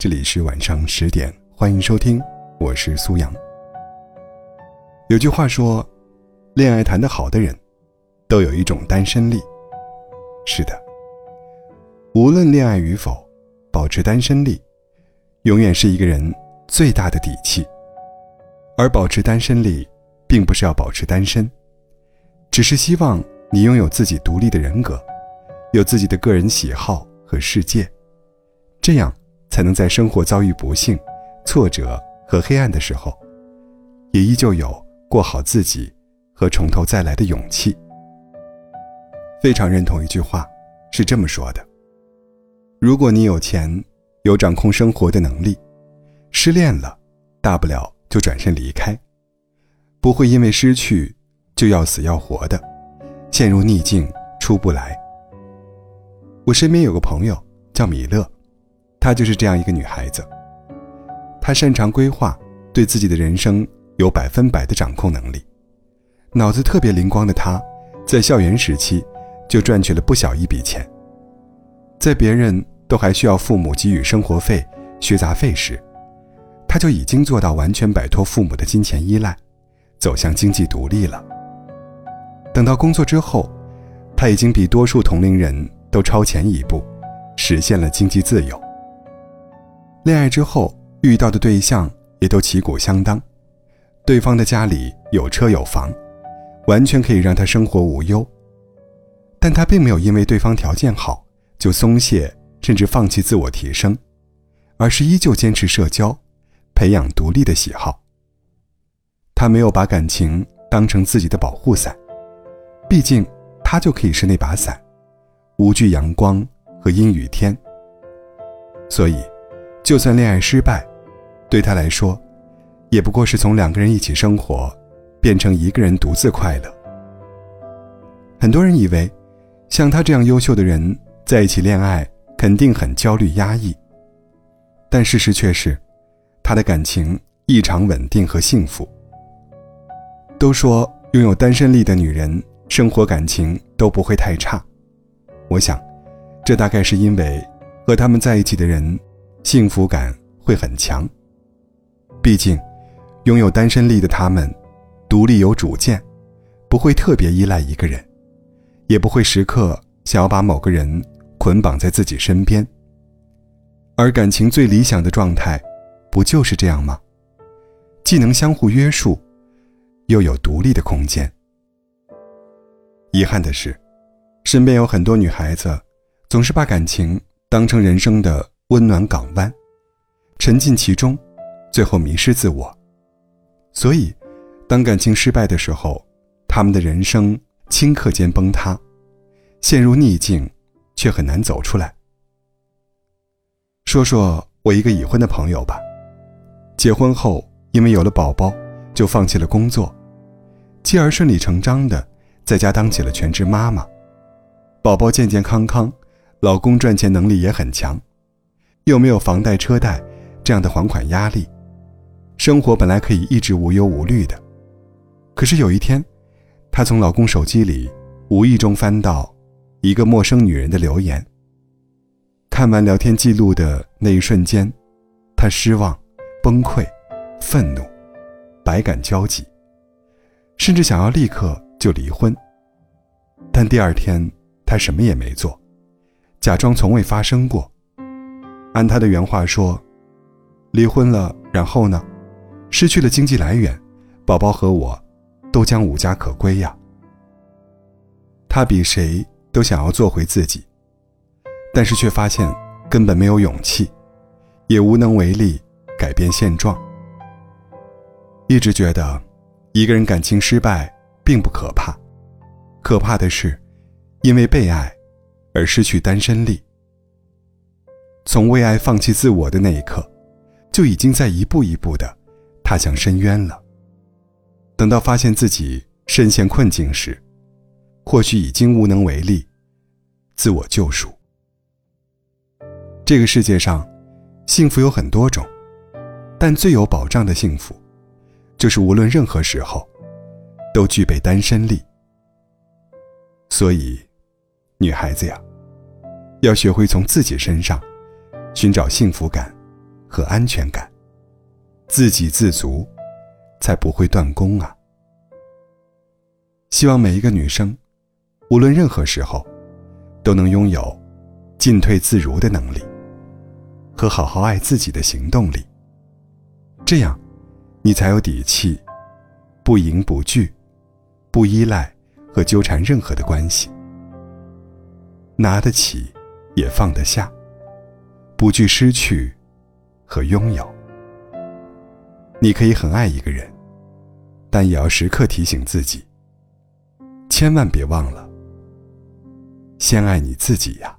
这里是晚上十点，欢迎收听，我是苏阳。有句话说，恋爱谈得好的人，都有一种单身力。是的，无论恋爱与否，保持单身力，永远是一个人最大的底气。而保持单身力，并不是要保持单身，只是希望你拥有自己独立的人格，有自己的个人喜好和世界。这样才能在生活遭遇不幸、挫折和黑暗的时候，也依旧有过好自己和从头再来的勇气。非常认同一句话，是这么说的：如果你有钱，有掌控生活的能力，失恋了，大不了就转身离开，不会因为失去就要死要活的，陷入逆境出不来。我身边有个朋友叫米勒。她就是这样一个女孩子。她擅长规划，对自己的人生有百分百的掌控能力，脑子特别灵光的她，在校园时期就赚取了不小一笔钱。在别人都还需要父母给予生活费、学杂费时，她就已经做到完全摆脱父母的金钱依赖，走向经济独立了。等到工作之后，她已经比多数同龄人都超前一步，实现了经济自由。恋爱之后遇到的对象也都旗鼓相当，对方的家里有车有房，完全可以让他生活无忧。但他并没有因为对方条件好就松懈，甚至放弃自我提升，而是依旧坚持社交，培养独立的喜好。他没有把感情当成自己的保护伞，毕竟他就可以是那把伞，无惧阳光和阴雨天。所以。就算恋爱失败，对他来说，也不过是从两个人一起生活，变成一个人独自快乐。很多人以为，像他这样优秀的人在一起恋爱肯定很焦虑压抑，但事实却是，他的感情异常稳定和幸福。都说拥有单身力的女人，生活感情都不会太差。我想，这大概是因为和他们在一起的人。幸福感会很强。毕竟，拥有单身力的他们，独立有主见，不会特别依赖一个人，也不会时刻想要把某个人捆绑在自己身边。而感情最理想的状态，不就是这样吗？既能相互约束，又有独立的空间。遗憾的是，身边有很多女孩子，总是把感情当成人生的。温暖港湾，沉浸其中，最后迷失自我。所以，当感情失败的时候，他们的人生顷刻间崩塌，陷入逆境，却很难走出来。说说我一个已婚的朋友吧，结婚后因为有了宝宝，就放弃了工作，继而顺理成章的在家当起了全职妈妈。宝宝健健康康，老公赚钱能力也很强。又没有房贷车贷这样的还款压力，生活本来可以一直无忧无虑的。可是有一天，她从老公手机里无意中翻到一个陌生女人的留言。看完聊天记录的那一瞬间，她失望、崩溃、愤怒，百感交集，甚至想要立刻就离婚。但第二天，她什么也没做，假装从未发生过。按他的原话说，离婚了，然后呢，失去了经济来源，宝宝和我，都将无家可归呀。他比谁都想要做回自己，但是却发现根本没有勇气，也无能为力改变现状。一直觉得，一个人感情失败并不可怕，可怕的是，因为被爱，而失去单身力。从为爱放弃自我的那一刻，就已经在一步一步的踏向深渊了。等到发现自己深陷困境时，或许已经无能为力，自我救赎。这个世界上，幸福有很多种，但最有保障的幸福，就是无论任何时候，都具备单身力。所以，女孩子呀，要学会从自己身上。寻找幸福感和安全感。自给自足，才不会断供啊！希望每一个女生，无论任何时候，都能拥有进退自如的能力和好好爱自己的行动力。这样，你才有底气，不迎不拒，不依赖和纠缠任何的关系，拿得起，也放得下，不惧失去和拥有。你可以很爱一个人，但也要时刻提醒自己。千万别忘了，先爱你自己呀。